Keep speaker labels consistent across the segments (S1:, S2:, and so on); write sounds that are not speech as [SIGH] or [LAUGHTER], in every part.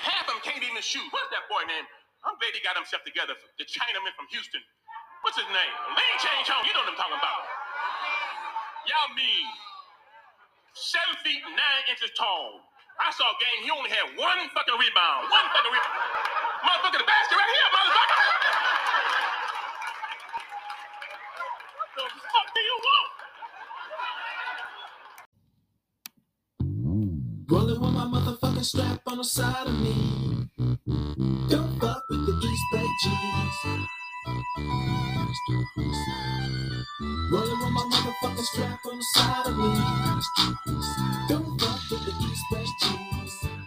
S1: Half of them can't even shoot. What's that boy name? I'm glad he got himself together. The Chinaman from Houston. What's his name? Lane Change Home. You know what I'm talking about. Y'all mean seven feet nine inches tall. I saw a game. He only had one fucking rebound. One fucking rebound. Motherfucker, the basket right here, motherfucker.
S2: Motherfucking strap on the side of me. Don't fuck with the East Bay G's. Rolling with my motherfucking strap on the side of me. Don't fuck with the East Bay G's.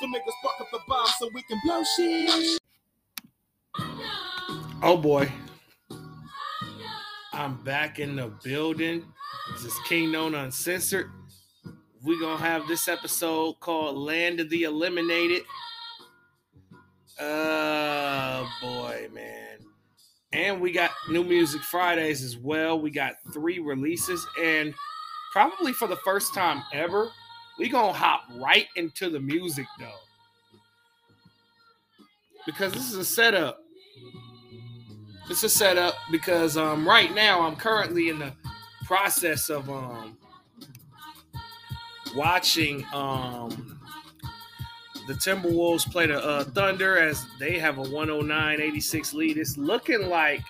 S3: So niggas up the bomb so we can blow shit.
S4: Oh boy. I'm back in the building. This is Kingknown Uncensored. We're to have this episode called Land of the Eliminated. Oh boy, man. And we got New Music Fridays as well. We got three releases. And probably for the first time ever, we to hop right into the music though. Because this is a setup. It's a setup because um right now I'm currently in the process of um watching um the Timberwolves play the uh, Thunder as they have a 109-86 lead. It's looking like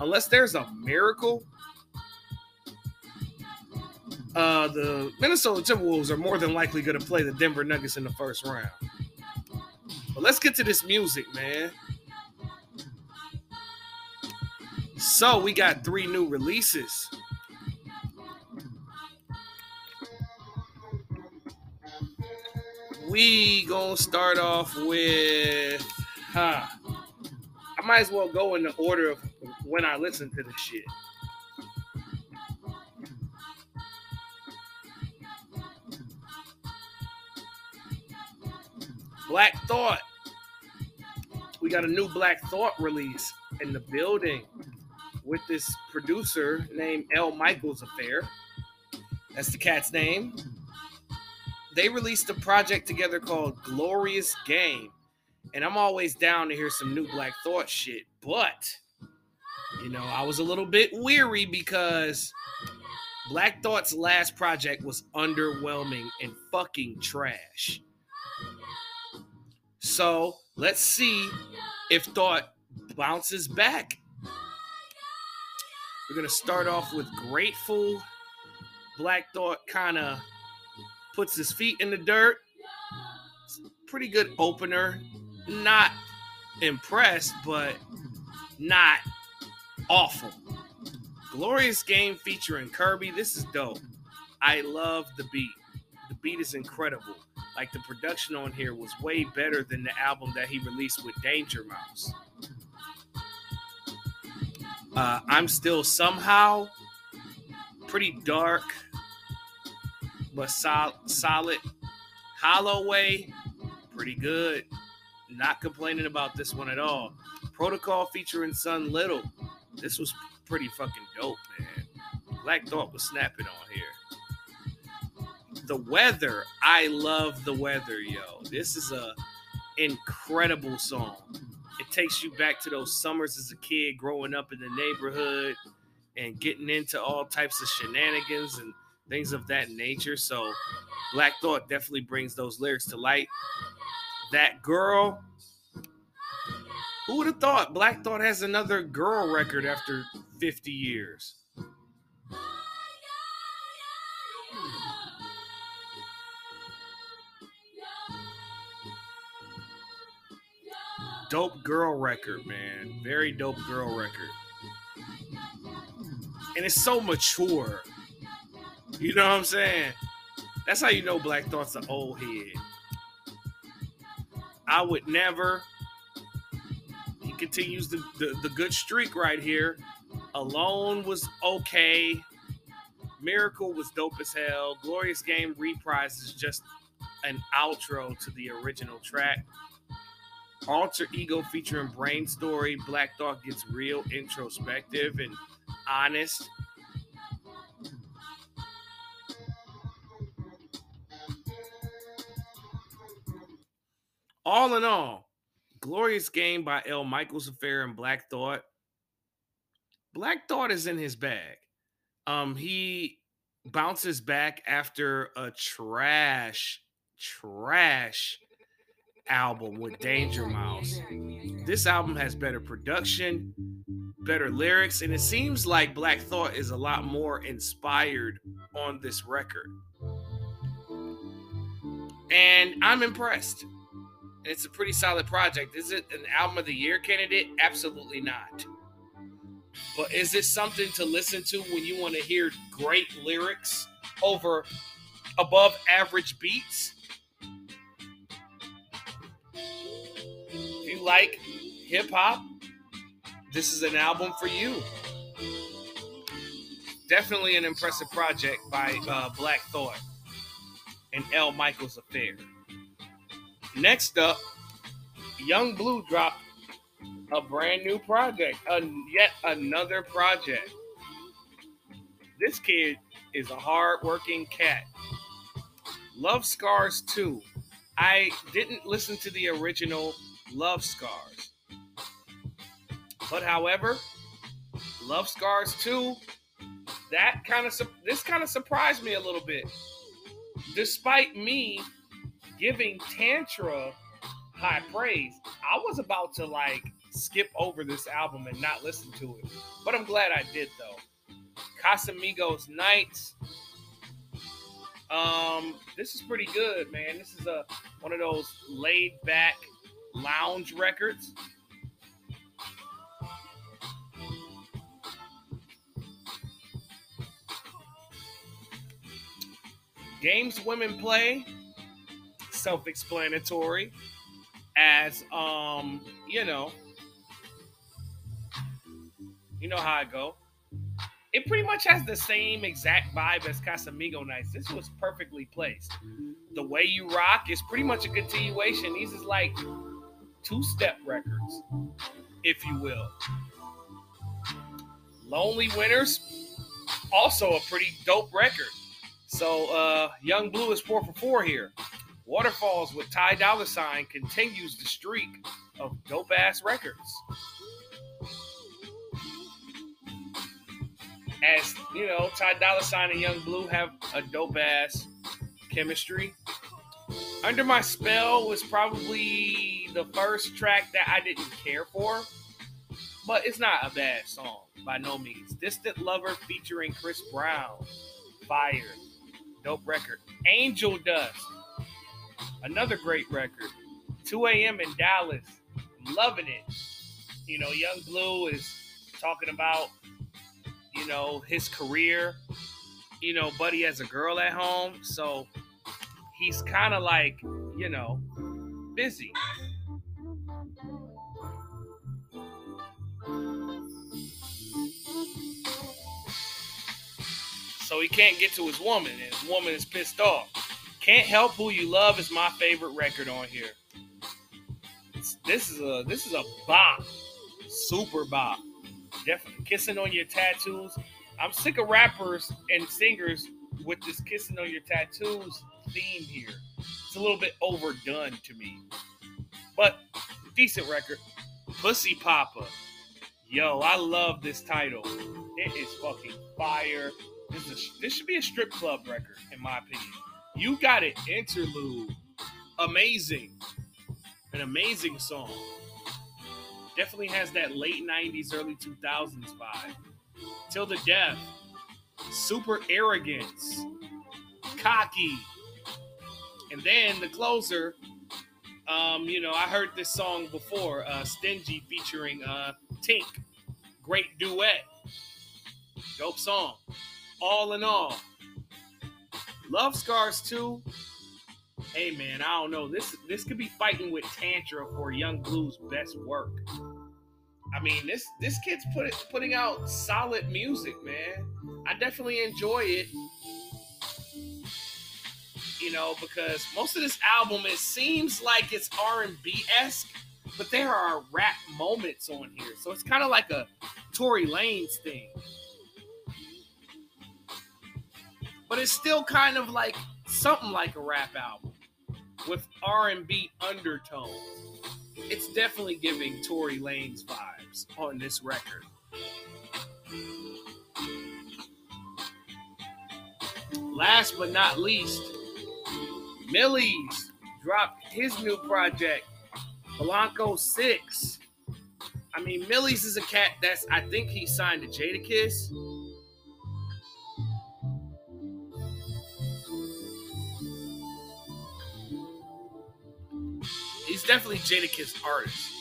S4: unless there's a miracle, uh the Minnesota Timberwolves are more than likely going to play the Denver Nuggets in the first round. But let's get to this music, man. So we got three new releases. We gonna start off with, huh? I might as well go in the order of when I listen to this shit. Black Thought. We got a new Black Thought release in the building with this producer named El Michels Affair. That's the cat's name. They released a project together called Glorious Game. And I'm always down to hear some new Black Thought shit. But, you know, I was a little bit weary because Black Thought's last project was underwhelming and fucking trash. So let's see if Thought bounces back we're gonna start off with Grateful. Black Thought kind of puts his feet in the dirt. Pretty good opener. Not impressed, but not awful. Glorious game featuring Kirby. This is dope. I love the beat. Beat is incredible. Like the production on here was way better than the album that he released with Danger Mouse. Uh, I'm still somehow pretty dark, but sol- solid. Holloway, pretty good. Not complaining about this one at all. Protocol featuring Sun Little. This was pretty fucking dope, man. Black Thought was snapping on here. The weather, I love the weather, yo. This is a incredible song. It takes you back to those summers as a kid growing up in the neighborhood, and getting into all types of shenanigans and things of that nature. So Black Thought definitely brings those lyrics to light. That girl, who would have thought Black Thought has another girl record after 50 years? Dope girl record, man. Very dope girl record. And it's so mature. You know what I'm saying? That's how you know Black Thought's an old head. I would never. He continues the, the, the good streak right here. Alone was okay. Miracle was dope as hell. Glorious Game Reprise is just an outro to the original track. Alter Ego featuring Brainstory. Black Thought gets real introspective and honest. All in all, glorious game by El Michels Affair and Black Thought. Black Thought is in his bag. Um, he bounces back after a trash, trash album with Danger Mouse. This album has better production, better lyrics, and it seems like Black Thought is a lot more inspired on this record. And I'm impressed. It's a pretty solid project. Is it an album of the year candidate? Absolutely not. But is it something to listen to when you want to hear great lyrics over above average beats? Like hip hop, this is an album for you. Definitely an impressive project by uh, Black Thought and El Michels Affair. Next up, Yung Bleu dropped a brand new project, a, yet another project. This kid is a hard-working cat. Love Scars 2. I didn't listen to the original Love Scars. But however, Love Scars too. that kind of this kind of surprised me a little bit. Despite me giving Tantra high praise, I was about to like skip over this album and not listen to it. But I'm glad I did though. Casamigos Nights. Um, this is pretty good, man. This is a one of those laid back lounge records. Games women play self-explanatory as um you know you know how I go it pretty much has the same exact vibe as Casamigo Nights. This was perfectly placed. The way you rock is pretty much a continuation. These is like two-step records, if you will. Lonely Winners, also a pretty dope record. So uh Yung Bleu is four for four here. Waterfalls with Ty Dolla Sign continues the streak of dope ass records. As you know, Ty Dolla Sign and Yung Bleu have a dope ass chemistry. Under My Spell was probably the first track that I didn't care for, but it's not a bad song by no means. Distant Lover featuring Chris Brown, Fire, dope record. Angel Dust Another great record. 2 a.m. in Dallas. Loving it. You know, Yung Bleu is talking about, you know, his career. You know, Buddy has a girl at home. So he's kind of like, you know, busy. So he can't get to his woman, and his woman is pissed off. Can't Help Who You Love is my favorite record on here. this is a this is a bop, super bop. Definitely kissing on your tattoos. I'm sick of rappers and singers with this kissing on your tattoos theme here. It's a little bit overdone to me, but decent record. Pussy Papa. Yo, I love this title. It is fucking fire. This is this should be a strip club record, in my opinion. You got it, interlude. Amazing. An amazing song. Definitely has that late 90s, early 2000s vibe. Till the death. Super arrogance. Cocky. And then the closer, um, you know, I heard this song before, uh, Stingy featuring uh Tink. Great duet. Dope song. All in all. Love Scars 2. Hey man, I don't know. This this could be fighting with Tantra for Yung Bleu's best work. I mean, this this kid's put it, putting out solid music, man. I definitely enjoy it. You know, because most of this album it seems like it's R&B esque, but there are rap moments on here, so it's kind of like a Tory Lanez thing. But it's still kind of like something like a rap album with R&B undertones. It's definitely giving Tory Lanez vibes on this record. Last but not least, Millyz dropped his new project, Blanco 6. I mean, Millyz is a cat that's, I think he signed to Jadakiss. He's definitely Jadakiss artist.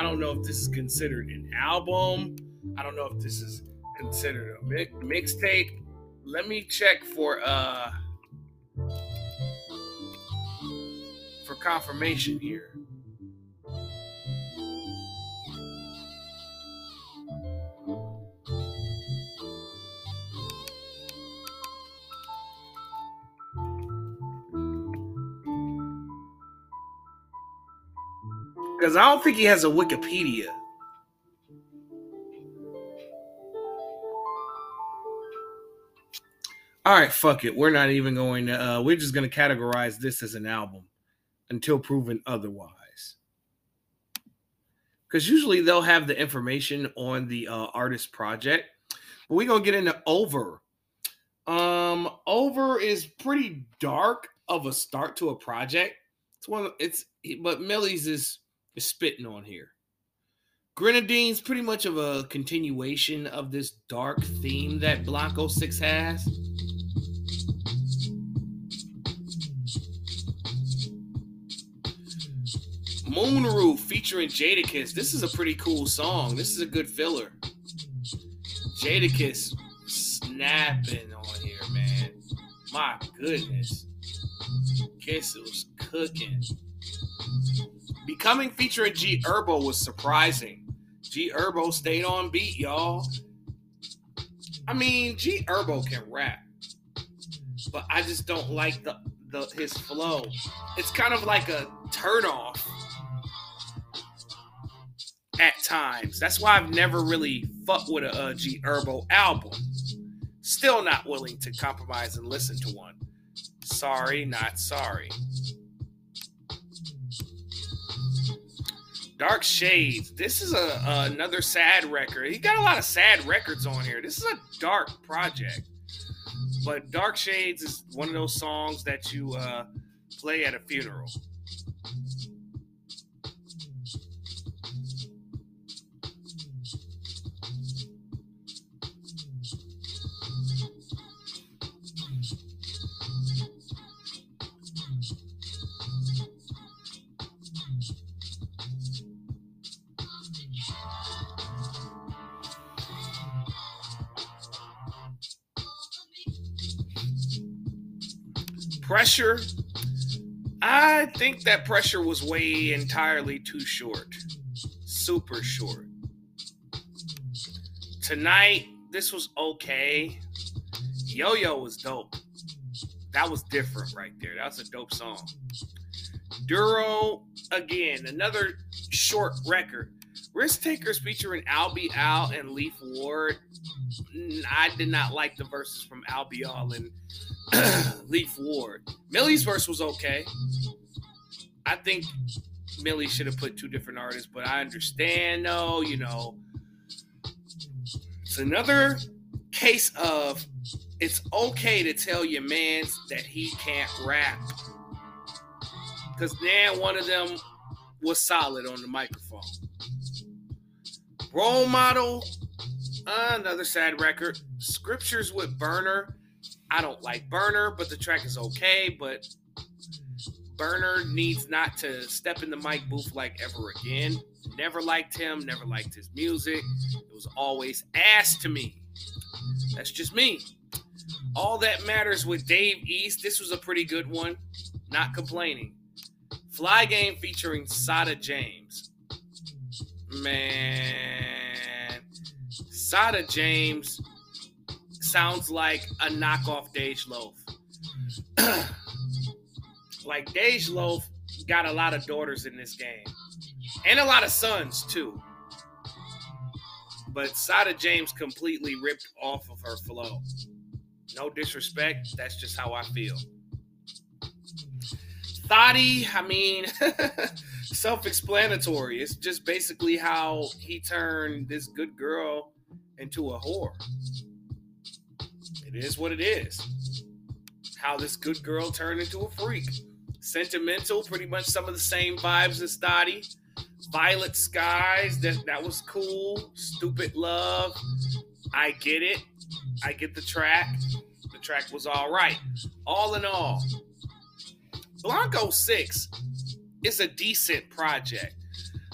S4: I don't know if this is considered an album. I don't know if this is considered a mi- mixtape. Let me check for uh for confirmation here. Because I don't think he has a Wikipedia. All right, fuck it. We're not even going to, uh, we're just going to categorize this as an album until proven otherwise. Because usually they'll have the information on the uh, artist project. But we're going to get into Over. Um, Over is pretty dark of a start to a project. It's one, it's, but Millyz is is spitting on here. Grenadine's pretty much of a continuation of this dark theme that Blanco 6 has. Moonroof featuring Jadakiss. This is a pretty cool song. This is a good filler. Jadakiss snapping on here, man. My goodness. Kiss was cooking. Becoming featuring G Herbo was surprising. G Herbo stayed on beat, y'all. I mean, G Herbo can rap, but I just don't like the, the his flow. It's kind of like a turn off at times. That's why I've never really fucked with a, a G Herbo album. Still not willing to compromise and listen to one. Sorry, not sorry. Dark Shades. This is a, another sad record. He got a lot of sad records on here. This is a dark project. But Dark Shades is one of those songs that you uh, play at a funeral. Pressure. I think that pressure was way entirely too short. Super short. Tonight, this was okay. Yo Yo was dope. That was different right there. That was a dope song. Duro, again, another short record. Risk Takers featuring Albee Al and Leaf Ward. I did not like the verses from Albee Al and [CLEARS THROAT] Leaf Ward. Millyz verse was okay. I think Millie should have put two different artists, but I understand though, you know. It's another case of it's okay to tell your man that he can't rap. Because now one of them was solid on the microphone. Role model, another sad record. Scriptures with Burner. I don't like Burner, but the track is okay. But Burner needs not to step in the mic booth like ever again. Never liked him, never liked his music. It was always ass to me. That's just me. All that matters with Dave East. This was a pretty good one. Not complaining. Fly Game featuring Sada James. Man, Sada James sounds like a knockoff Dej Loaf. [CLEARS THROAT] like Dej Loaf got a lot of daughters in this game, and a lot of sons too. But Sada James completely ripped off of her flow. No disrespect, that's just how I feel. Thotty, I mean, [LAUGHS] self-explanatory. It's just basically how he turned this good girl into a whore. It is what it is. How this good girl turned into a freak. Sentimental, pretty much some of the same vibes as Thotty. Violet Skies, that, that was cool. Stupid Love, I get it. I get the track. The track was all right. All in all, Blanco 6 is a decent project.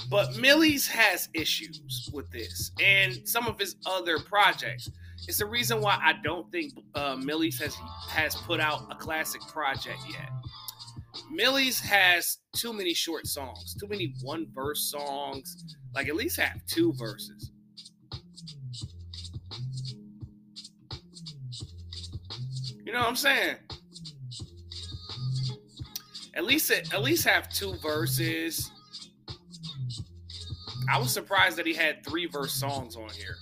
S4: But Millyz has issues with this and some of his other projects. It's the reason why I don't think uh, Millyz has has put out a classic project yet. Millyz has too many short songs, too many one verse songs. Like at least have two verses. You know what I'm saying? At least at least have two verses. I was surprised that he had three verse songs on here.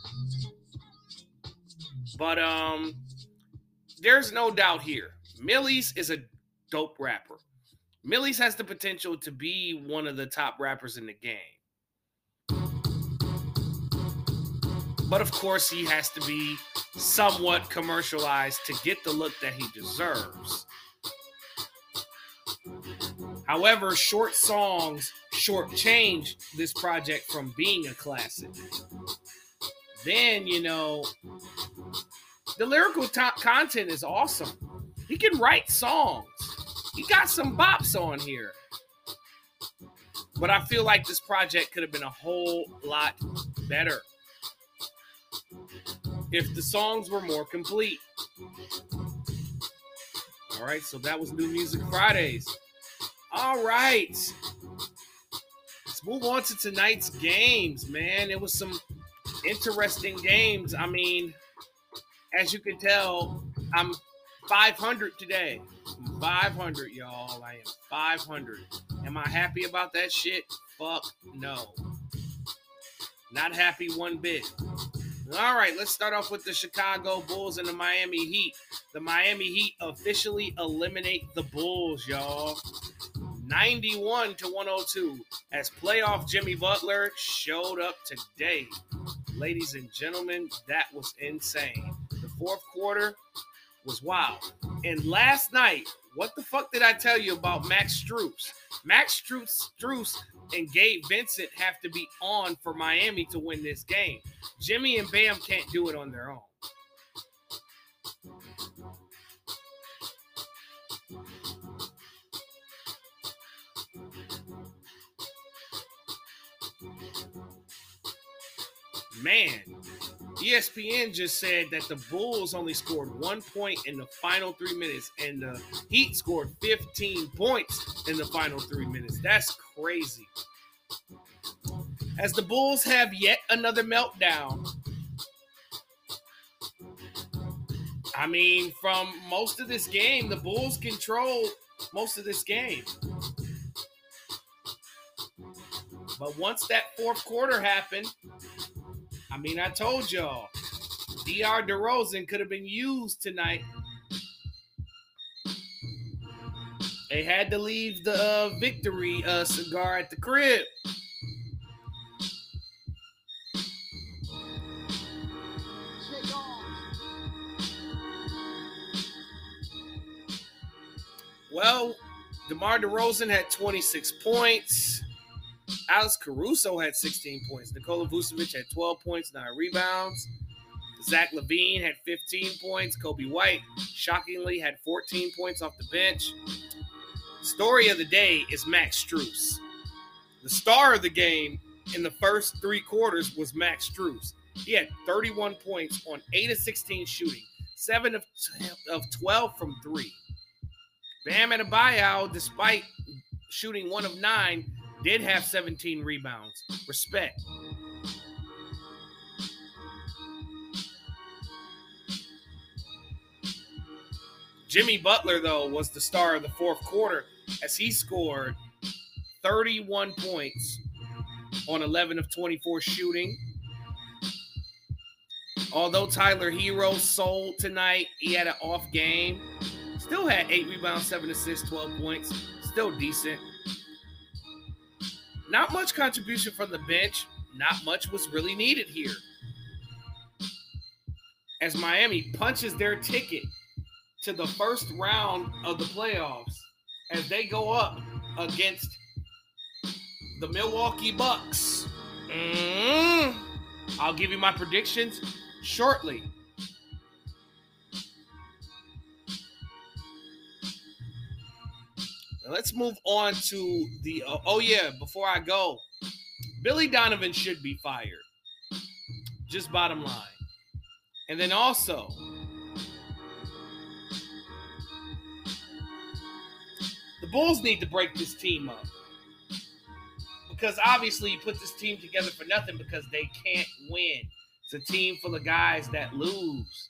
S4: But um there's no doubt here. Millyz is a dope rapper. Millyz has the potential to be one of the top rappers in the game. But of course, he has to be somewhat commercialized to get the look that he deserves. However, short songs shortchange this project from being a classic. Then, you know, the lyrical t- content is awesome. He can write songs. He got some bops on here. But I feel like this project could have been a whole lot better if the songs were more complete. All right, so that was New Music Fridays. All right. Let's move on to tonight's games, man. It was some interesting games. I mean, as you can tell, I'm 500 today. 500, y'all. I am 500. Am I happy about that shit? Fuck no. Not happy one bit. All right, let's start off with the Chicago Bulls and the Miami Heat. The Miami Heat officially eliminate the Bulls, y'all. 91 to 102 as playoff Jimmy Butler showed up today. Ladies and gentlemen, that was insane. Fourth quarter was wild. And last night, what the fuck did I tell you about Max Strus? Max Strus, Strus and Gabe Vincent have to be on for Miami to win this game. Jimmy and Bam can't do it on their own. Man, ESPN just said that the Bulls only scored one point in the final three minutes, and the Heat scored 15 points in the final three minutes. That's crazy. As the Bulls have yet another meltdown. I mean, from most of this game, the Bulls controlled most of this game. But once that fourth quarter happened, I mean, I told y'all, DR DeRozan could have been used tonight. They had to leave the uh, victory uh, cigar at the crib. Well, DeMar DeRozan had 26 points. Alex Caruso had 16 points. Nikola Vucevic had 12 points, 9 rebounds. Zach LaVine had 15 points. Coby White, shockingly, had 14 points off the bench. Story of the day is Max Strus. The star of the game in the first three quarters was Max Strus. He had 31 points on 8 of 16 shooting, 7 of, of 12 from 3. Bam Adebayo, despite shooting 1 of 9, did have 17 rebounds. Respect. Jimmy Butler, though, was the star of the fourth quarter as he scored 31 points on 11 of 24 shooting. Although Tyler Herro sold tonight, he had an off game. Still had eight rebounds, seven assists, 12 points. Still decent. Not much contribution from the bench. Not much was really needed here. As Miami punches their ticket to the first round of the playoffs as they go up against the Milwaukee Bucks. Mm, I'll give you my predictions shortly. Let's move on to the. Uh, oh, yeah, before I go, Billy Donovan should be fired. Just bottom line. And then also, the Bulls need to break this team up. Because obviously, you put this team together for nothing because they can't win. It's a team full of guys that lose.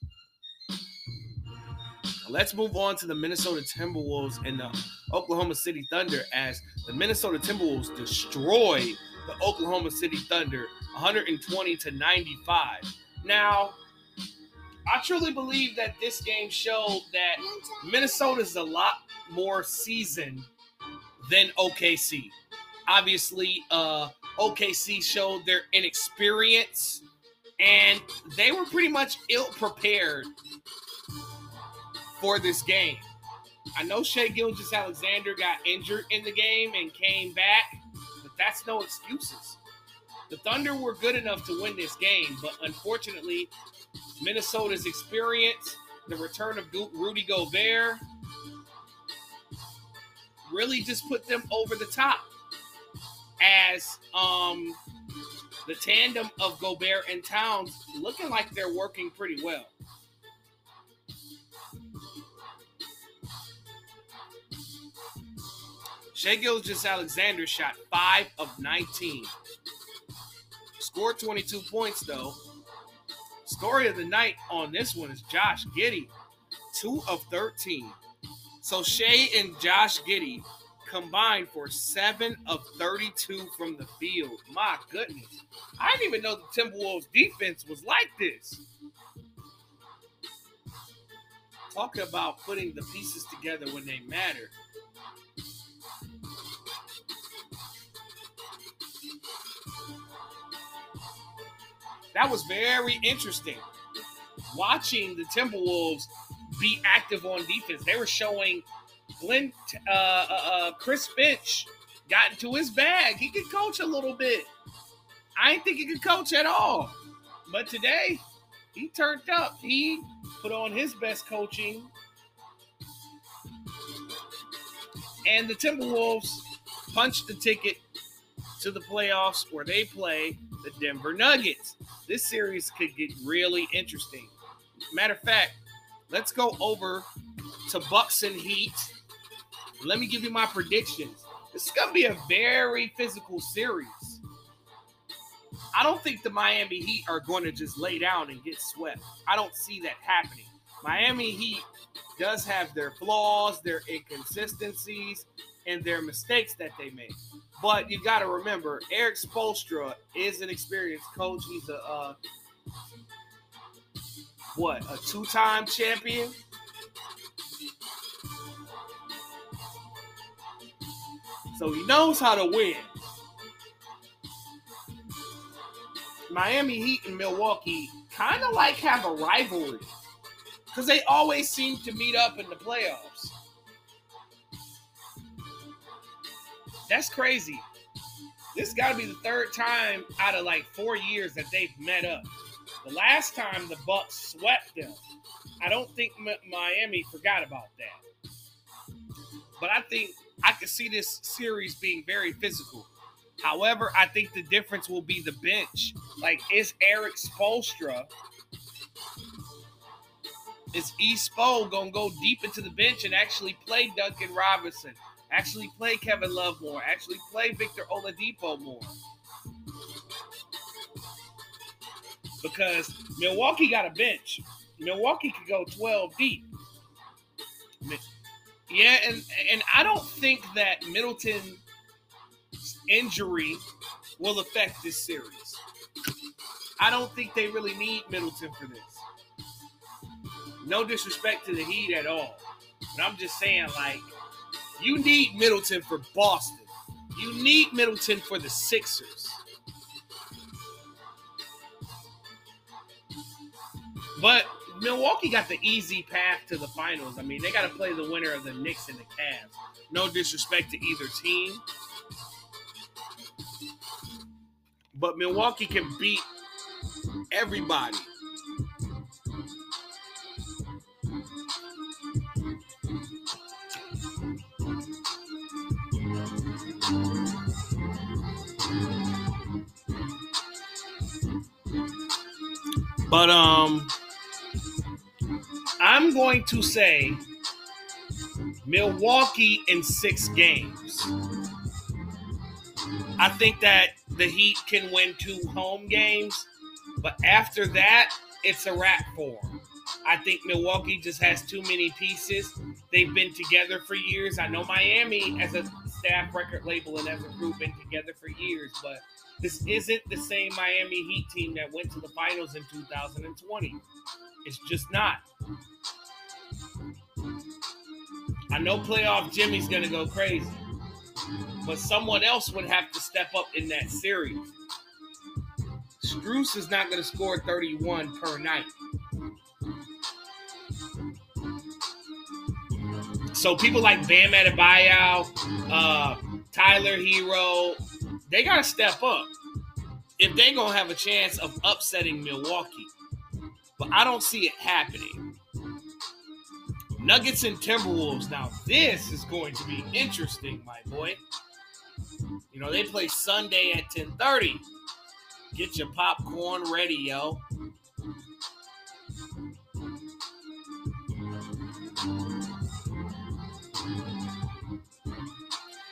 S4: Let's move on to the Minnesota Timberwolves and the Oklahoma City Thunder as the Minnesota Timberwolves destroyed the Oklahoma City Thunder 120 to 95. Now, I truly believe that this game showed that Minnesota is a lot more seasoned than OKC. Obviously, uh, OKC showed their inexperience and they were pretty much ill prepared for this game. I know Shai Gilgeous-Alexander got injured in the game and came back, but that's no excuses. The Thunder were good enough to win this game, but unfortunately, Minnesota's experience, the return of Rudy Gobert, really just put them over the top. As um, the tandem of Gobert and Towns looking like they're working pretty well. Shai Gilgeous-Alexander shot 5 of 19. Scored 22 points, though. Story of the night on this one is Josh Giddey, 2 of 13. So Shai and Josh Giddey combined for 7 of 32 from the field. My goodness. I didn't even know the Timberwolves defense was like this. Talk about putting the pieces together when they matter. That was very interesting. Watching the Timberwolves be active on defense, they were showing Glenn, uh, uh, uh, Chris Finch got into his bag. He could coach a little bit. I didn't think he could coach at all, but today he turned up. He put on his best coaching, and the Timberwolves punched the ticket to the playoffs where they play the Denver Nuggets. This series could get really interesting. Matter of fact, let's go over to Bucks and Heat. Let me give you my predictions. This is going to be a very physical series. I don't think the Miami Heat are going to just lay down and get swept. I don't see that happening. Miami Heat does have their flaws, their inconsistencies, and their mistakes that they make. But you got to remember, Erik Spoelstra is an experienced coach. He's a uh, what a two-time champion. So he knows how to win. Miami Heat and Milwaukee kind of like have a rivalry because they always seem to meet up in the playoffs. That's crazy. This got to be the third time out of like four years that they've met up. The last time the Bucks swept them, I don't think Mi- Miami forgot about that. But I think I could see this series being very physical. However, I think the difference will be the bench. Like, is Erik Spoelstra, is E Spo gonna go deep into the bench and actually play Duncan Robinson, actually play Kevin Love more, actually play Victor Oladipo more? Because Milwaukee got a bench. Milwaukee could go 12 deep. Yeah, and and I don't think that Middleton's injury will affect this series. I don't think they really need Middleton for this. No disrespect to the Heat at all. But I'm just saying, like, you need Middleton for Boston. You need Middleton for the Sixers. But Milwaukee got the easy path to the finals. I mean, they got to play the winner of the Knicks and the Cavs. No disrespect to either team. But Milwaukee can beat everybody. But um I'm going to say Milwaukee in 6 games. I think that the Heat can win two home games, but after that, it's a wrap for them. I think Milwaukee just has too many pieces. They've been together for years. I know Miami, as a staff record label and as a group, been together for years, but this isn't the same Miami Heat team that went to the finals in 2020. It's just not. I know playoff Jimmy's going to go crazy but someone else would have to step up in that series. Strus is not going to score 31 per night. So people like Bam Adebayo, uh, Tyler Herro, they got to step up if they're going to have a chance of upsetting Milwaukee. But I don't see it happening. Nuggets and Timberwolves. Now, this is going to be interesting, my boy. You know, they play Sunday at 10:30. Get your popcorn ready, yo.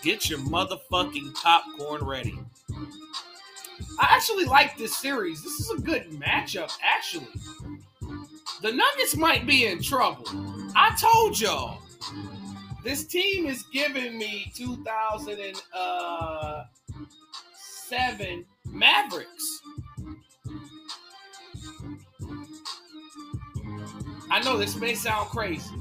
S4: Get your motherfucking popcorn ready. I actually like this series. This is a good matchup, actually. The Nuggets might be in trouble. I told y'all. This team is giving me 2007 Mavericks. I know this may sound crazy.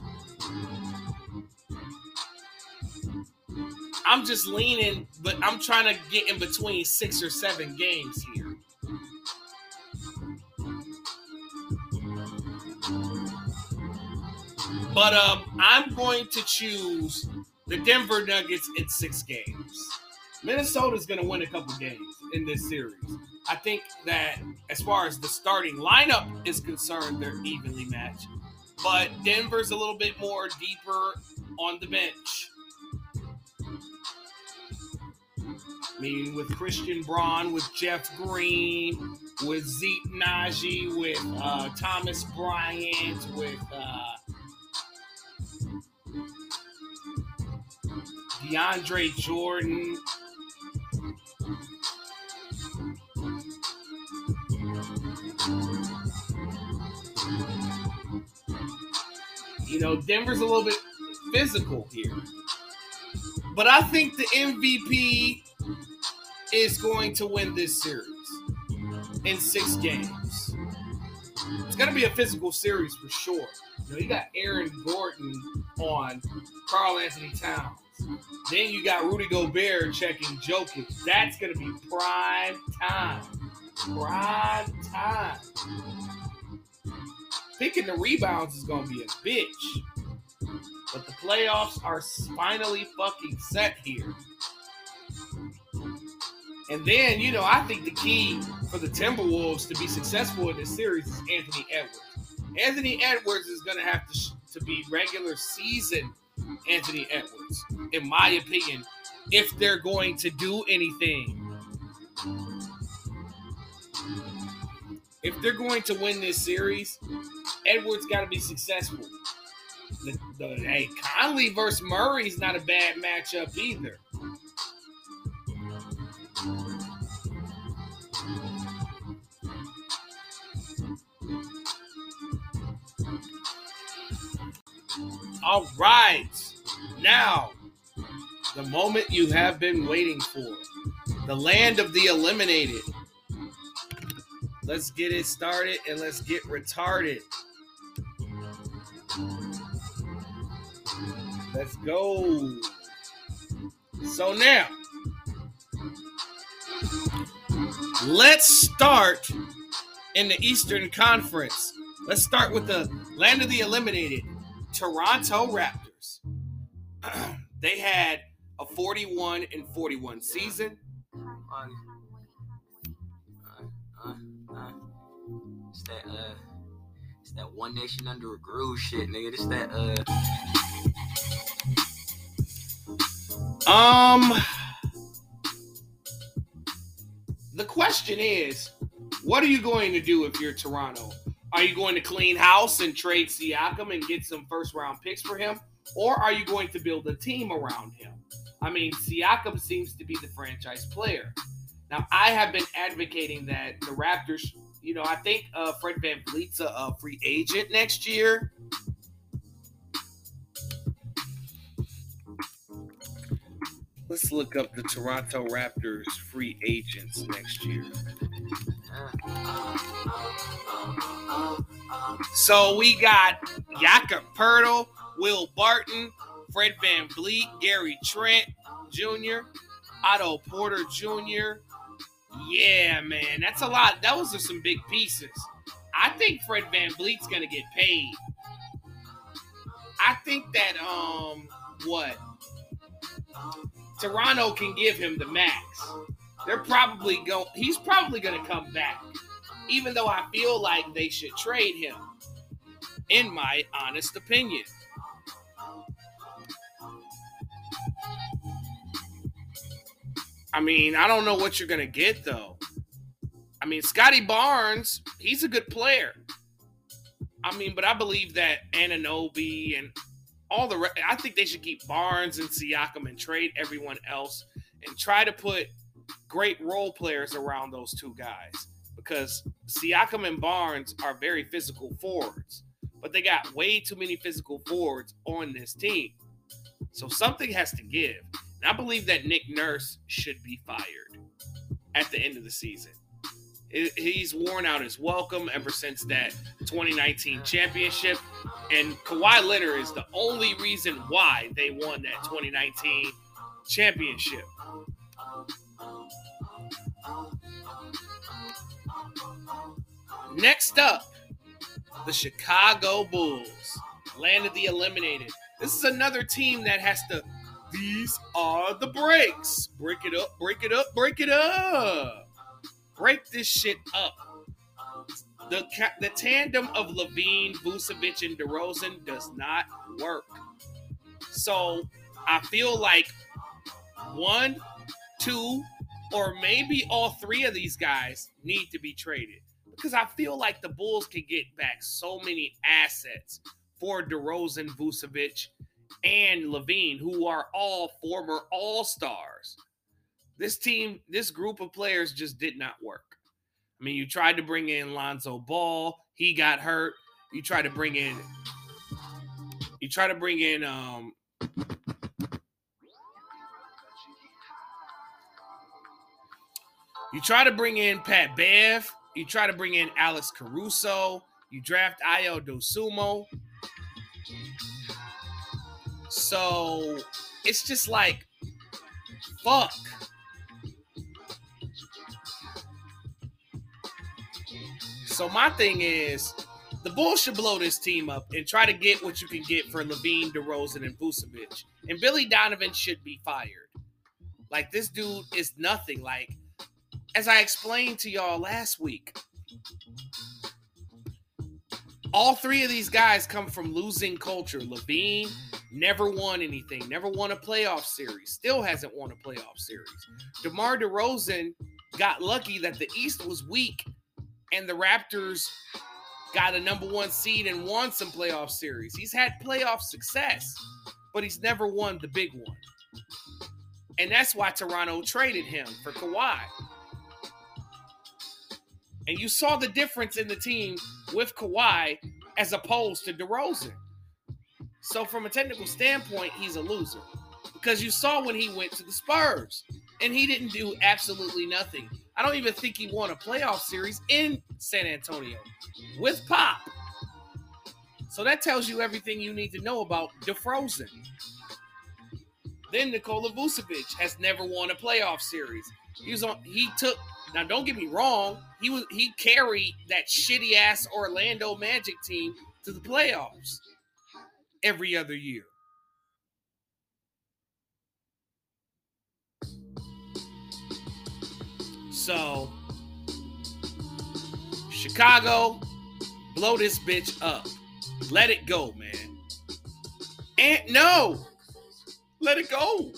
S4: I'm just leaning, but I'm trying to get in between six or seven games here. But um, I'm going to choose the Denver Nuggets in six games. Minnesota's going to win a couple games in this series. I think that as far as the starting lineup is concerned, they're evenly matched. But Denver's a little bit more deeper on the bench. Mean, with Christian Braun, with Jeff Green, with Zeke Nnaji, with uh, Thomas Bryant, with uh, DeAndre Jordan. You know, Denver's a little bit physical here. But I think the MVP is going to win this series in six games. It's going to be a physical series for sure. You know, you got Aaron Gordon on Karl-Anthony Towns. Then you got Rudy Gobert checking Jokic. That's gonna be prime time. Prime time. Thinking the rebounds is gonna be a bitch. But the playoffs are finally fucking set here. And then, you know, I think the key for the Timberwolves to be successful in this series is Anthony Edwards. Anthony Edwards is going to have to, sh- to be regular season Anthony Edwards, in my opinion, if they're going to do anything. If they're going to win this series, Edwards got to be successful. The, the, hey, Conley versus Murray is not a bad matchup either. All right. Now, the moment you have been waiting for the land of the eliminated. Let's get it started and let's get retarded. Let's go. So now, let's start in the Eastern Conference. Let's start with the land of the eliminated. Toronto Raptors. [CLEARS THROAT] they had a 41 and 41 season.
S5: Uh, uh, uh, it's that uh, it's that one nation under a groove shit, nigga. It's that uh,
S4: Um the question is, what are you going to do if you're Toronto? Are you going to clean house and trade Siakam and get some first round picks for him? Or are you going to build a team around him? I mean, Siakam seems to be the franchise player. Now, I have been advocating that the Raptors, you know, I think uh, Fred VanVleet's a, a free agent next year. Let's look up the Toronto Raptors free agents next year. So we got Jakob Poeltl, Will Barton, Fred VanVleet, Gary Trent Jr., Otto Porter Jr. Yeah, man, that's a lot. Those are some big pieces. I think Fred VanVleet's gonna get paid. I think that um what Toronto can give him the max. They're probably going. He's probably to come back, even though I feel like they should trade him. In my honest opinion. I mean, I don't know what you're going to get though. I mean, Scottie Barnes, he's a good player. I mean, but I believe that Anunoby and all the I think they should keep Barnes and Siakam and trade everyone else and try to put great role players around those two guys because Siakam and Barnes are very physical forwards, but they got way too many physical forwards on this team. So something has to give. And I believe that Nick Nurse should be fired at the end of the season. He's worn out his welcome ever since that 2019 championship. And Kawhi Leonard is the only reason why they won that 2019 championship. Next up, the Chicago Bulls, land of the eliminated. This is another team that has to. These are the breaks. Break it up, break it up, break it up. Break this shit up. The, the tandem of LaVine, Vucevic, and DeRozan does not work. So I feel like one, two, or maybe all three of these guys need to be traded because I feel like the Bulls can get back so many assets for DeRozan, Vucevic, and LaVine, who are all former All Stars. This team, this group of players just did not work. I mean, you tried to bring in Lonzo Ball, he got hurt. You tried to bring in, you try to bring in, um, you try to bring in Pat Bev. You try to bring in Alex Caruso. You draft Ayo Dosunmu. So it's just like Fuck. So my thing is, the Bulls should blow this team up and try to get what you can get for LaVine, DeRozan, and Vucevic. And Billy Donovan should be fired. Like this dude is nothing. Like as I explained to y'all last week, all three of these guys come from losing culture. LaVine never won anything, never won a playoff series, still hasn't won a playoff series. DeMar DeRozan got lucky that the East was weak and the Raptors got a number one seed and won some playoff series. He's had playoff success, but he's never won the big one. And that's why Toronto traded him for Kawhi. And you saw the difference in the team with Kawhi as opposed to DeRozan. So, from a technical standpoint, he's a loser because you saw when he went to the Spurs and he didn't do absolutely nothing. I don't even think he won a playoff series in San Antonio with Pop. So that tells you everything you need to know about DeFrozen. Then Nikola Vucevic has never won a playoff series. He was on. He took. Now, don't get me wrong. He was. He carried that shitty ass Orlando Magic team to the playoffs every other year. So, Chicago, blow this bitch up. Let it go, man. And no, let it go.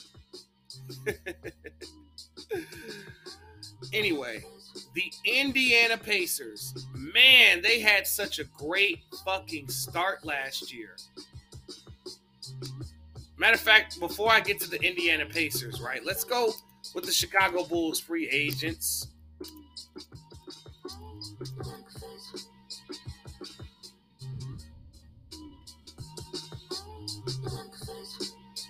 S4: [LAUGHS] anyway, the Indiana Pacers, man, they had such a great fucking start last year. Matter of fact, before I get to the Indiana Pacers, right, let's go with the Chicago Bulls free agents.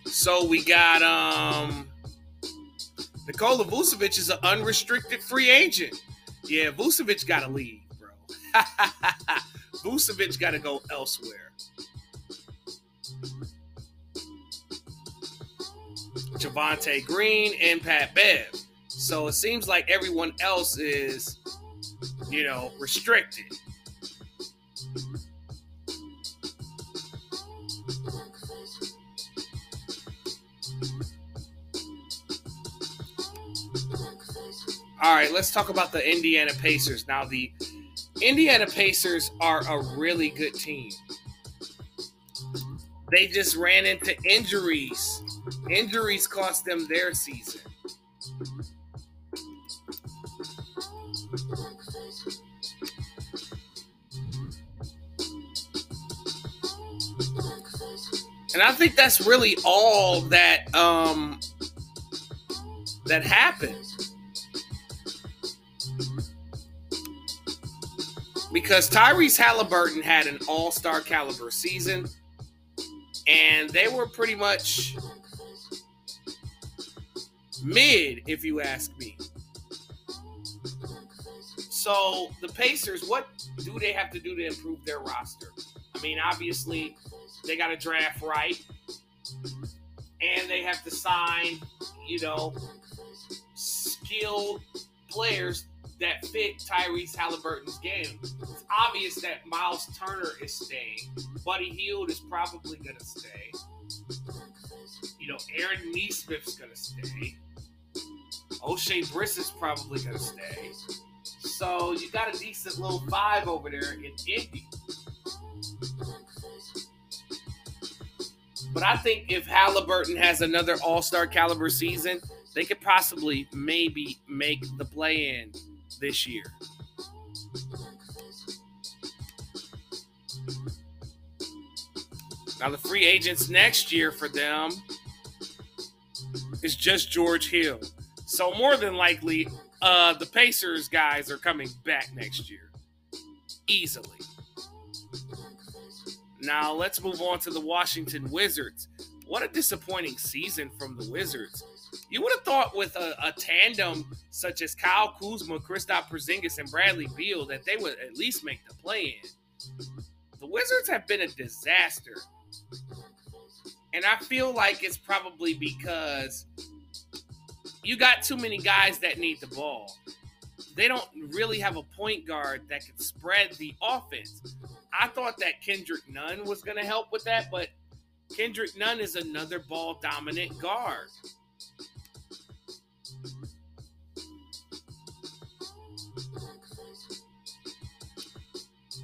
S4: So we got um Nikola Vucevic is an unrestricted free agent. Yeah, Vucevic got to leave, bro. [LAUGHS] Vucevic got to go elsewhere. Javonte Green and Pat Bev. So it seems like everyone else is, you know, restricted. All right, let's talk about the Indiana Pacers. Now, the Indiana Pacers are a really good team. They just ran into injuries. Injuries cost them their season. And I think that's really all that um that happened. Because Tyrese Haliburton had an all-star caliber season and they were pretty much mid, if you ask me. So the Pacers, what do they have to do to improve their roster? I mean, obviously, they got to draft right, and they have to sign, you know, skilled players that fit Tyrese Haliburton's game. It's obvious that Miles Turner is staying. Buddy Hield is probably going to stay. You know, Aaron Nesmith's going to stay. O'Shea Briss is probably going to stay. So you got a decent little five over there in Indy. But I think if Haliburton has another All Star caliber season, they could possibly maybe make the play in this year. Now, the free agents next year for them is just George Hill. So, more than likely, uh, the Pacers guys are coming back next year easily. Now, let's move on to the Washington Wizards. What a disappointing season from the Wizards. You would have thought with a, a, tandem such as Kyle Kuzma, Kristaps Porzingis, and Bradley Beal that they would at least make the play-in. The Wizards have been a disaster, and I feel like it's probably because you got too many guys that need the ball. They don't really have a point guard that can spread the offense. I thought that Kendrick Nunn was going to help with that, but Kendrick Nunn is another ball dominant guard.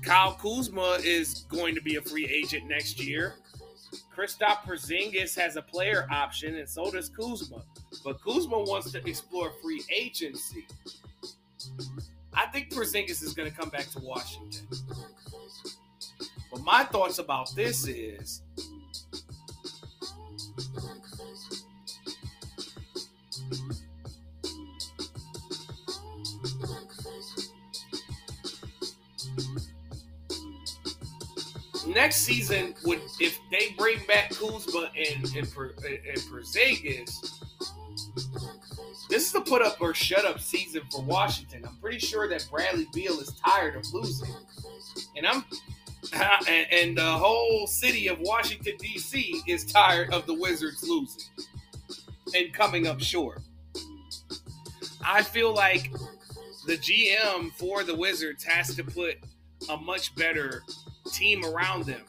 S4: Kyle Kuzma is going to be a free agent next year. Kristaps Porzingis has a player option, and so does Kuzma. But Kuzma wants to explore free agency. I think Porzingis is going to come back to Washington. But my thoughts about this is next season would if they bring back Kuzma and and, and Porzingis, this is the put up or shut up season for Washington. I'm pretty sure that Bradley Beal is tired of losing, and I'm [LAUGHS] and, and the whole city of Washington D.C. is tired of the Wizards losing and coming up short. I feel like the GM for the Wizards has to put a much better team around them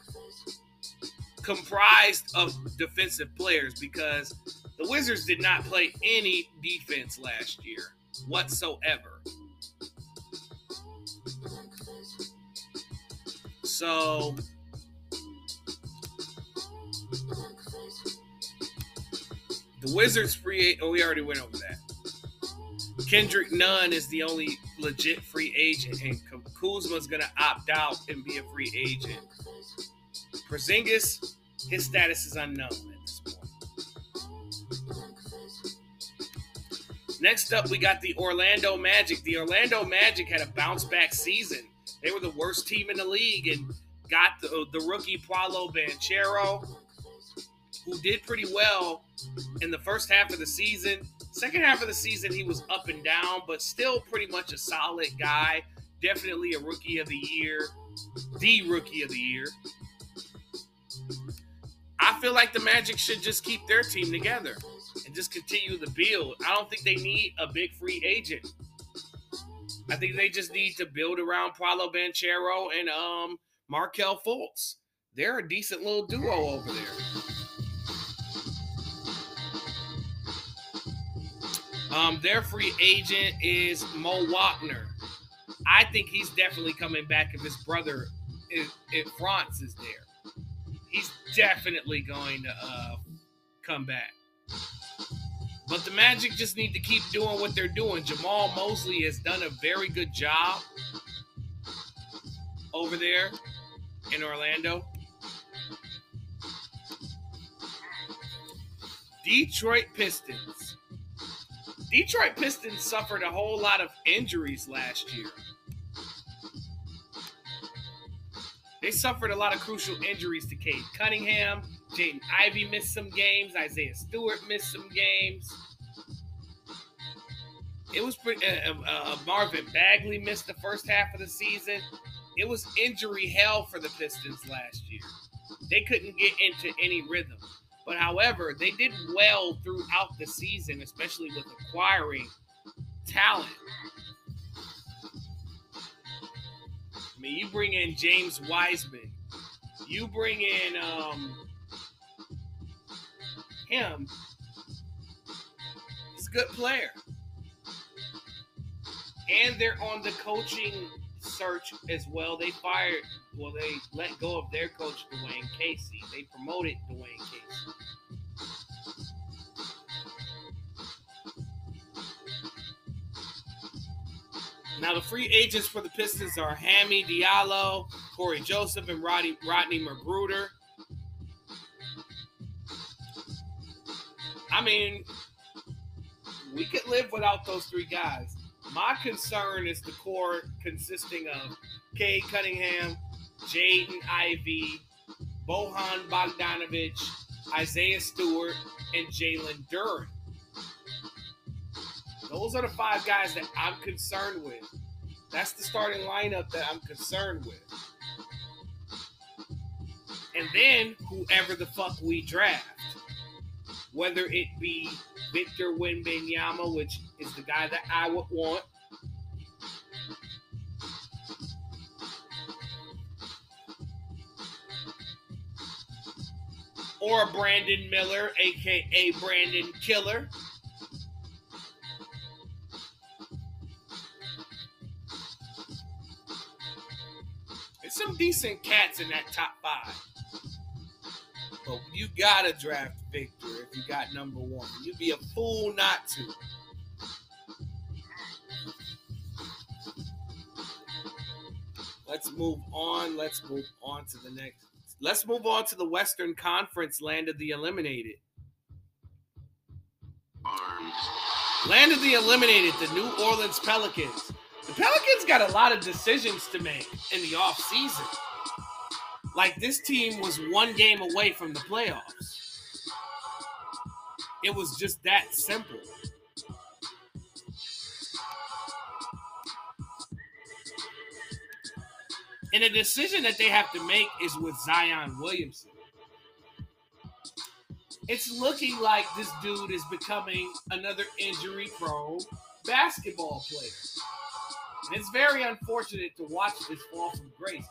S4: comprised of defensive players because the Wizards did not play any defense last year whatsoever. So the Wizards free oh we already went over that. Kendrick Nunn is the only legit free agent, and Kuzma's gonna opt out and be a free agent. Porzingis, his status is unknown at this point. Next up, we got the Orlando Magic. The Orlando Magic had a bounce back season. They were the worst team in the league and got the, the rookie Paolo Banchero, who did pretty well in the first half of the season. Second half of the season, he was up and down, but still pretty much a solid guy. Definitely a rookie of the year, the rookie of the year. I feel like the Magic should just keep their team together and just continue the build. I don't think they need a big free agent. I think they just need to build around Paolo Banchero and um Markelle Fultz. They're a decent little duo over there. Um, their free agent is Mo Wagner. I think he's definitely coming back if his brother, if, if Franz is there. He's definitely going to uh, come back. But the Magic just need to keep doing what they're doing. Jamahl Mosley has done a very good job over there in Orlando. Detroit Pistons. Detroit Pistons suffered a whole lot of injuries last year. They suffered a lot of crucial injuries to Cade Cunningham. Jaden Ivey missed some games. Isaiah Stewart missed some games. It was pretty. Uh, uh, Marvin Bagley missed the first half of the season. It was injury hell for the Pistons last year. They couldn't get into any rhythm. But however, they did well throughout the season, especially with acquiring talent. I mean, you bring in James Wiseman, you bring in um, him. He's a good player, and they're on the coaching search as well. They fired, well, they let go of their coach, Dwane Casey. They promoted Dwane Casey. Now, the free agents for the Pistons are Hammy Diallo, Cory Joseph, and Rodney, Rodney McGruder. I mean, we could live without those three guys. My concern is the core consisting of Cade Cunningham, Jaden Ivey, Bojan Bogdanovic, Isaiah Stewart, and Jalen Duren. Those are the five guys that I'm concerned with. That's the starting lineup that I'm concerned with. And then whoever the fuck we draft, whether it be Victor Wembanyama, which is the guy that I would want. Or Brandon Miller, aka Brandon Killer. Decent cats in that top five. But you gotta draft Victor if you got number one. You'd be a fool not to. Let's move on. Let's move on to the next. Let's move on to the Western Conference, land of the eliminated. Land of the eliminated, the New Orleans Pelicans. The Pelicans got a lot of decisions to make in the offseason. Like this team was one game away from the playoffs. It was just that simple. And the decision that they have to make is with Zion Williamson. It's looking like this dude is becoming another injury prone basketball player. It's very unfortunate to watch this fall from grace.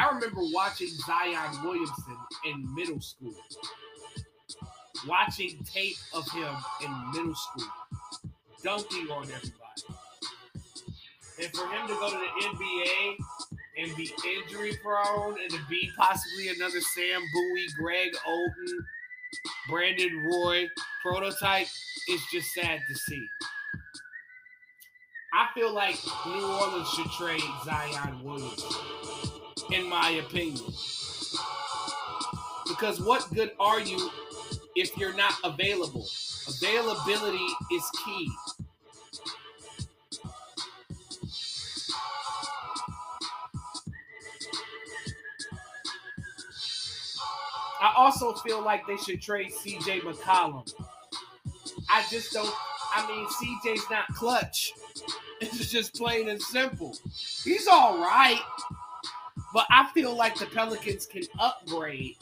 S4: I remember watching Zion Williamson in middle school, watching tape of him in middle school, dunking on everybody. And for him to go to the NBA and be injury prone and to be possibly another Sam Bowie, Greg Oden, Brandon Roy prototype is just sad to see. I feel like New Orleans should trade Zion Williams, in my opinion. Because what good are you if you're not available? Availability is key. I also feel like they should trade CJ McCollum. I just don't. I mean, CJ's not clutch. It's just plain and simple. He's all right, but I feel like the Pelicans can upgrade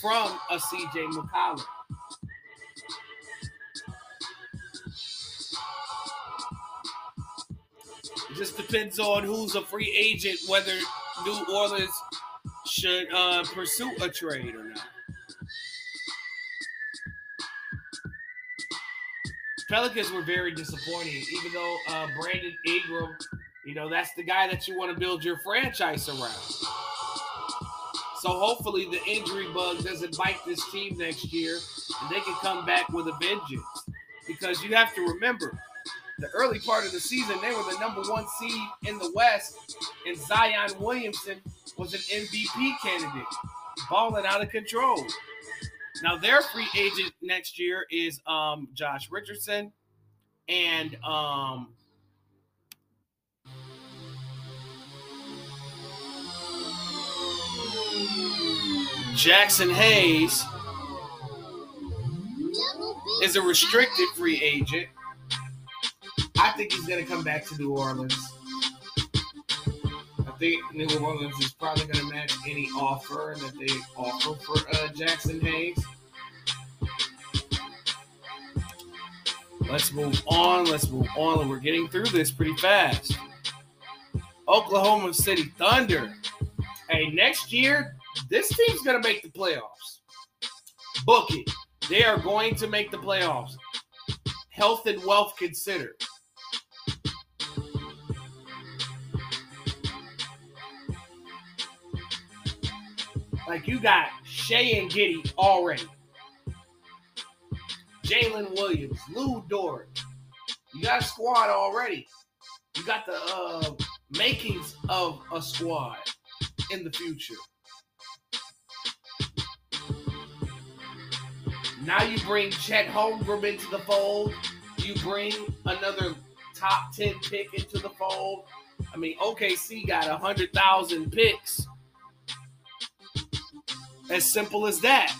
S4: from a CJ McCollum. It just depends on who's a free agent, whether New Orleans should uh, pursue a trade or not. Pelicans were very disappointing, even though uh, Brandon Ingram, you know, that's the guy that you want to build your franchise around. So hopefully the injury bug doesn't bite this team next year and they can come back with a vengeance. Because you have to remember, the early part of the season, they were the number one seed in the West, and Zion Williamson was an MVP candidate, balling out of control. Now their free agent next year is um, Josh Richardson and um, Jaxson Hayes is a restricted free agent. I think he's going to come back to New Orleans. I think New Orleans is probably going to match any offer that they offer for uh, Jaxson Hayes. Let's move on. Let's move on. We're getting through this pretty fast. Oklahoma City Thunder. Hey, next year, this team's going to make the playoffs. Book it. They are going to make the playoffs. Health and wealth considered. Like you got Shai and Giddey already. Jalen Williams, Lu Dort. You got a squad already. You got the uh, makings of a squad in the future. Now you bring Chet Holmgren into the fold. You bring another top 10 pick into the fold. I mean, OKC got 100,000 picks. As simple as that.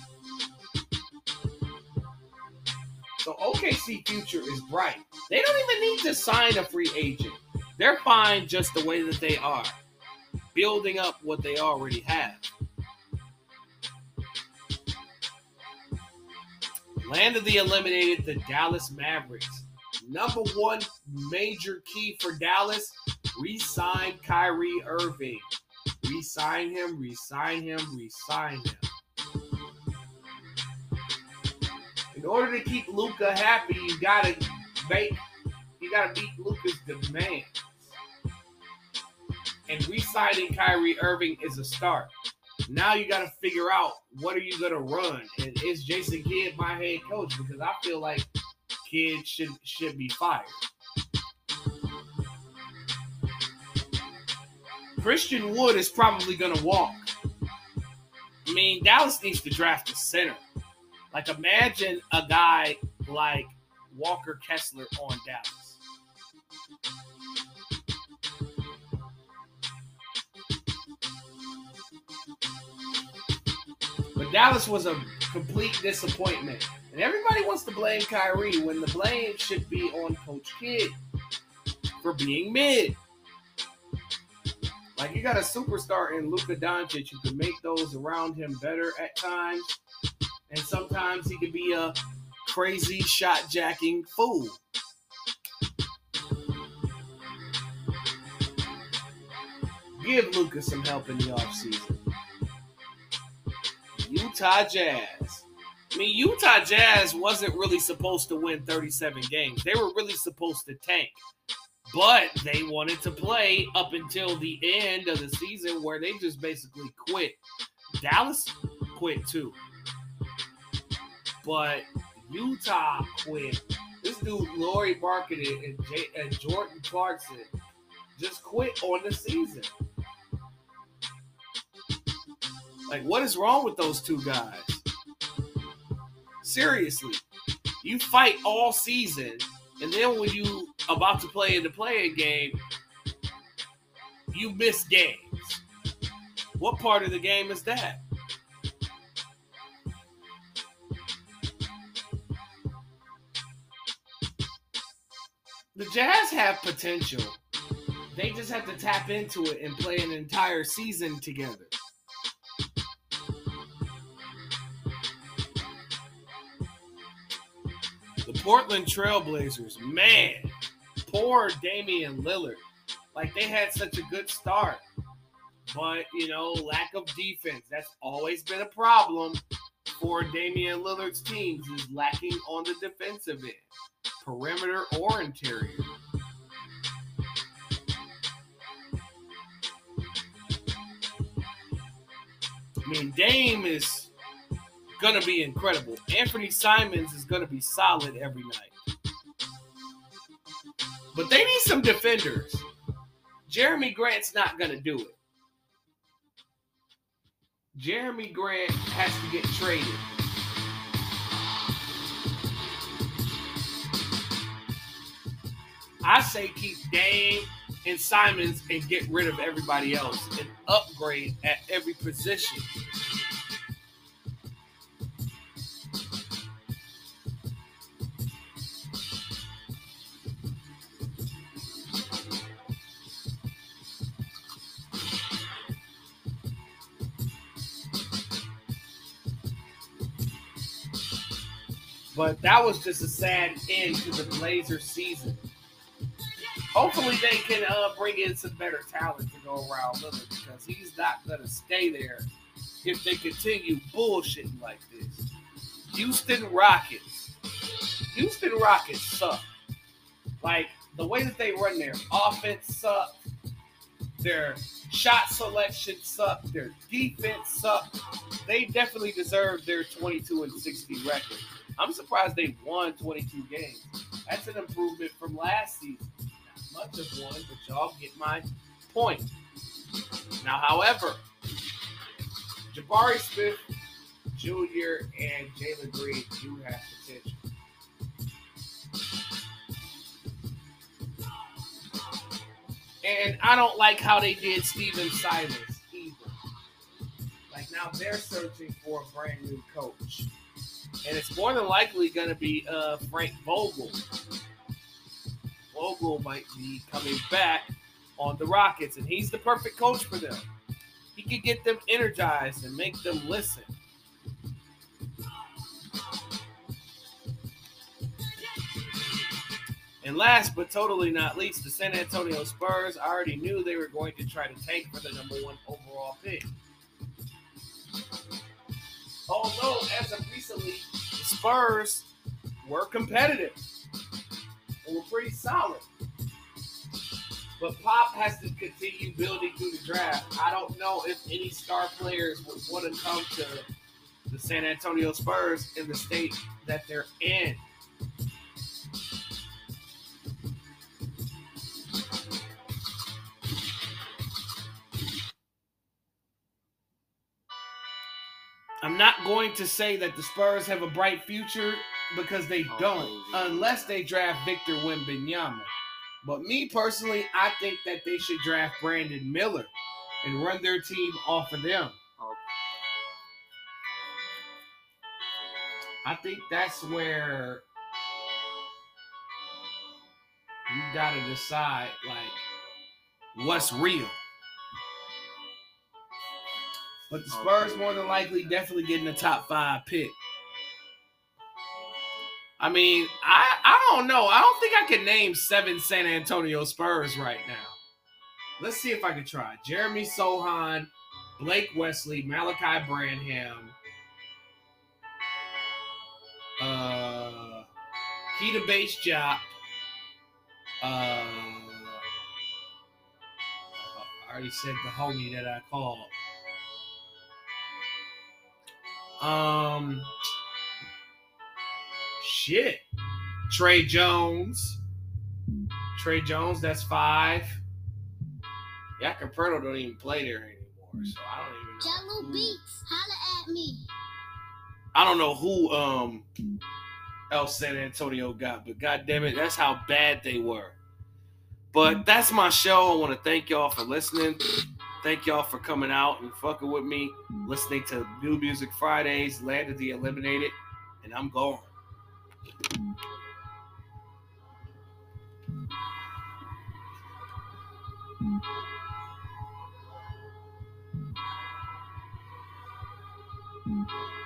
S4: So OKC future is bright. They don't even need to sign a free agent. They're fine just the way that they are, building up what they already have. Land of the eliminated, the Dallas Mavericks. Number one major key for Dallas: re-sign Kyrie Irving. Resign him, resign him, resign him. In order to keep Luka happy, you gotta make you gotta meet Luka's demands. And re-signing Kyrie Irving is a start. Now you gotta figure out what are you gonna run, and is Jason Kidd my head coach? Because I feel like Kidd should should be fired. Christian Wood is probably to walk. I mean, Dallas needs to draft a center. Like, imagine a guy like Walker Kessler on Dallas. But Dallas was a complete disappointment. And everybody wants to blame Kyrie when the blame should be on Coach Kidd for being mid. Like you got a superstar in Luka Doncic who can make those around him better at times, and sometimes he can be a crazy shot jacking fool. Give Luka some help in the offseason. Utah Jazz. I mean, Utah Jazz wasn't really supposed to win 37 games. They were really supposed to tank. But they wanted to play up until the end of the season where they just basically quit. Dallas quit too. But Utah quit. This dude, Lauri Markkanen and, J- and Jordan Clarkson just quit on the season. Like, what is wrong with those two guys? Seriously, you fight all season, and then when you about to play in the playing game, you miss games. What part of the game is that? The Jazz have potential. They just have to tap into it and play an entire season together. The Portland Trailblazers, man, poor Damian Lillard. Like they had such a good start, but you know, lack of defense. That's always been a problem for Damian Lillard's teams is lacking on the defensive end, perimeter or interior. I mean, Dame is gonna be incredible. Anthony Simons is gonna be solid every night. But they need some defenders. Jerami Grant's not gonna do it. Jeremy Grant has to get traded. I say keep Dame and Simons and get rid of everybody else and upgrade at every position. But that was just a sad end to the Blazer season. Hopefully they can uh, bring in some better talent to go around Lillard because he's not going to stay there if they continue bullshitting like this. Houston Rockets. Houston Rockets suck. Like the way that they run their offense sucks. Their shot selection sucked. Their defense sucked. They definitely deserve their 22 and 60 record. I'm surprised they won 22 games. That's an improvement from last season. Much of one, but y'all get my point. Now, however, Jabari Smith Jr. and Jalen Green do have potential. And I don't like how they did Stephen Silas either. Like now they're searching for a brand new coach. And it's more than likely going to be uh, Frank Vogel. Ogle might be coming back on the Rockets, and he's the perfect coach for them. He could get them energized and make them listen. And last but totally not least, the San Antonio Spurs I already knew they were going to try to tank for the number one overall pick. Although, as of recently, the Spurs were competitive and were pretty solid. But Pop has to continue building through the draft. I don't know if any star players would want to come to the San Antonio Spurs in the state that they're in. I'm not going to say that the Spurs have a bright future because they
S5: Oh,
S4: don't, unless they draft Victor Wembanyama. But me personally, I think that they should draft Brandon Miller and run their team off of them. I think that's where you gotta decide like what's real. But the Spurs more than likely definitely getting the top five pick. I mean, I I don't know. I don't think I can name seven San Antonio Spurs right now. Let's see if I can try. Jeremy Sochan, Blake Wesley, Malaki Branham, uh, Keita Bates-Diop, uh, I already said the homie that I called. Um, shit. Tre Jones. Tre Jones, that's five. Yeah, Caperno don't even play there anymore, so I don't even know.
S6: Jello
S4: who-
S6: Beats, holla at me.
S4: I don't know who um else San Antonio got, but god damn it, that's how bad they were. But that's my show. I want to thank y'all for listening. Thank y'all for coming out and fucking with me, listening to New Music Fridays, Land of the Eliminated, and I'm going.
S2: Thank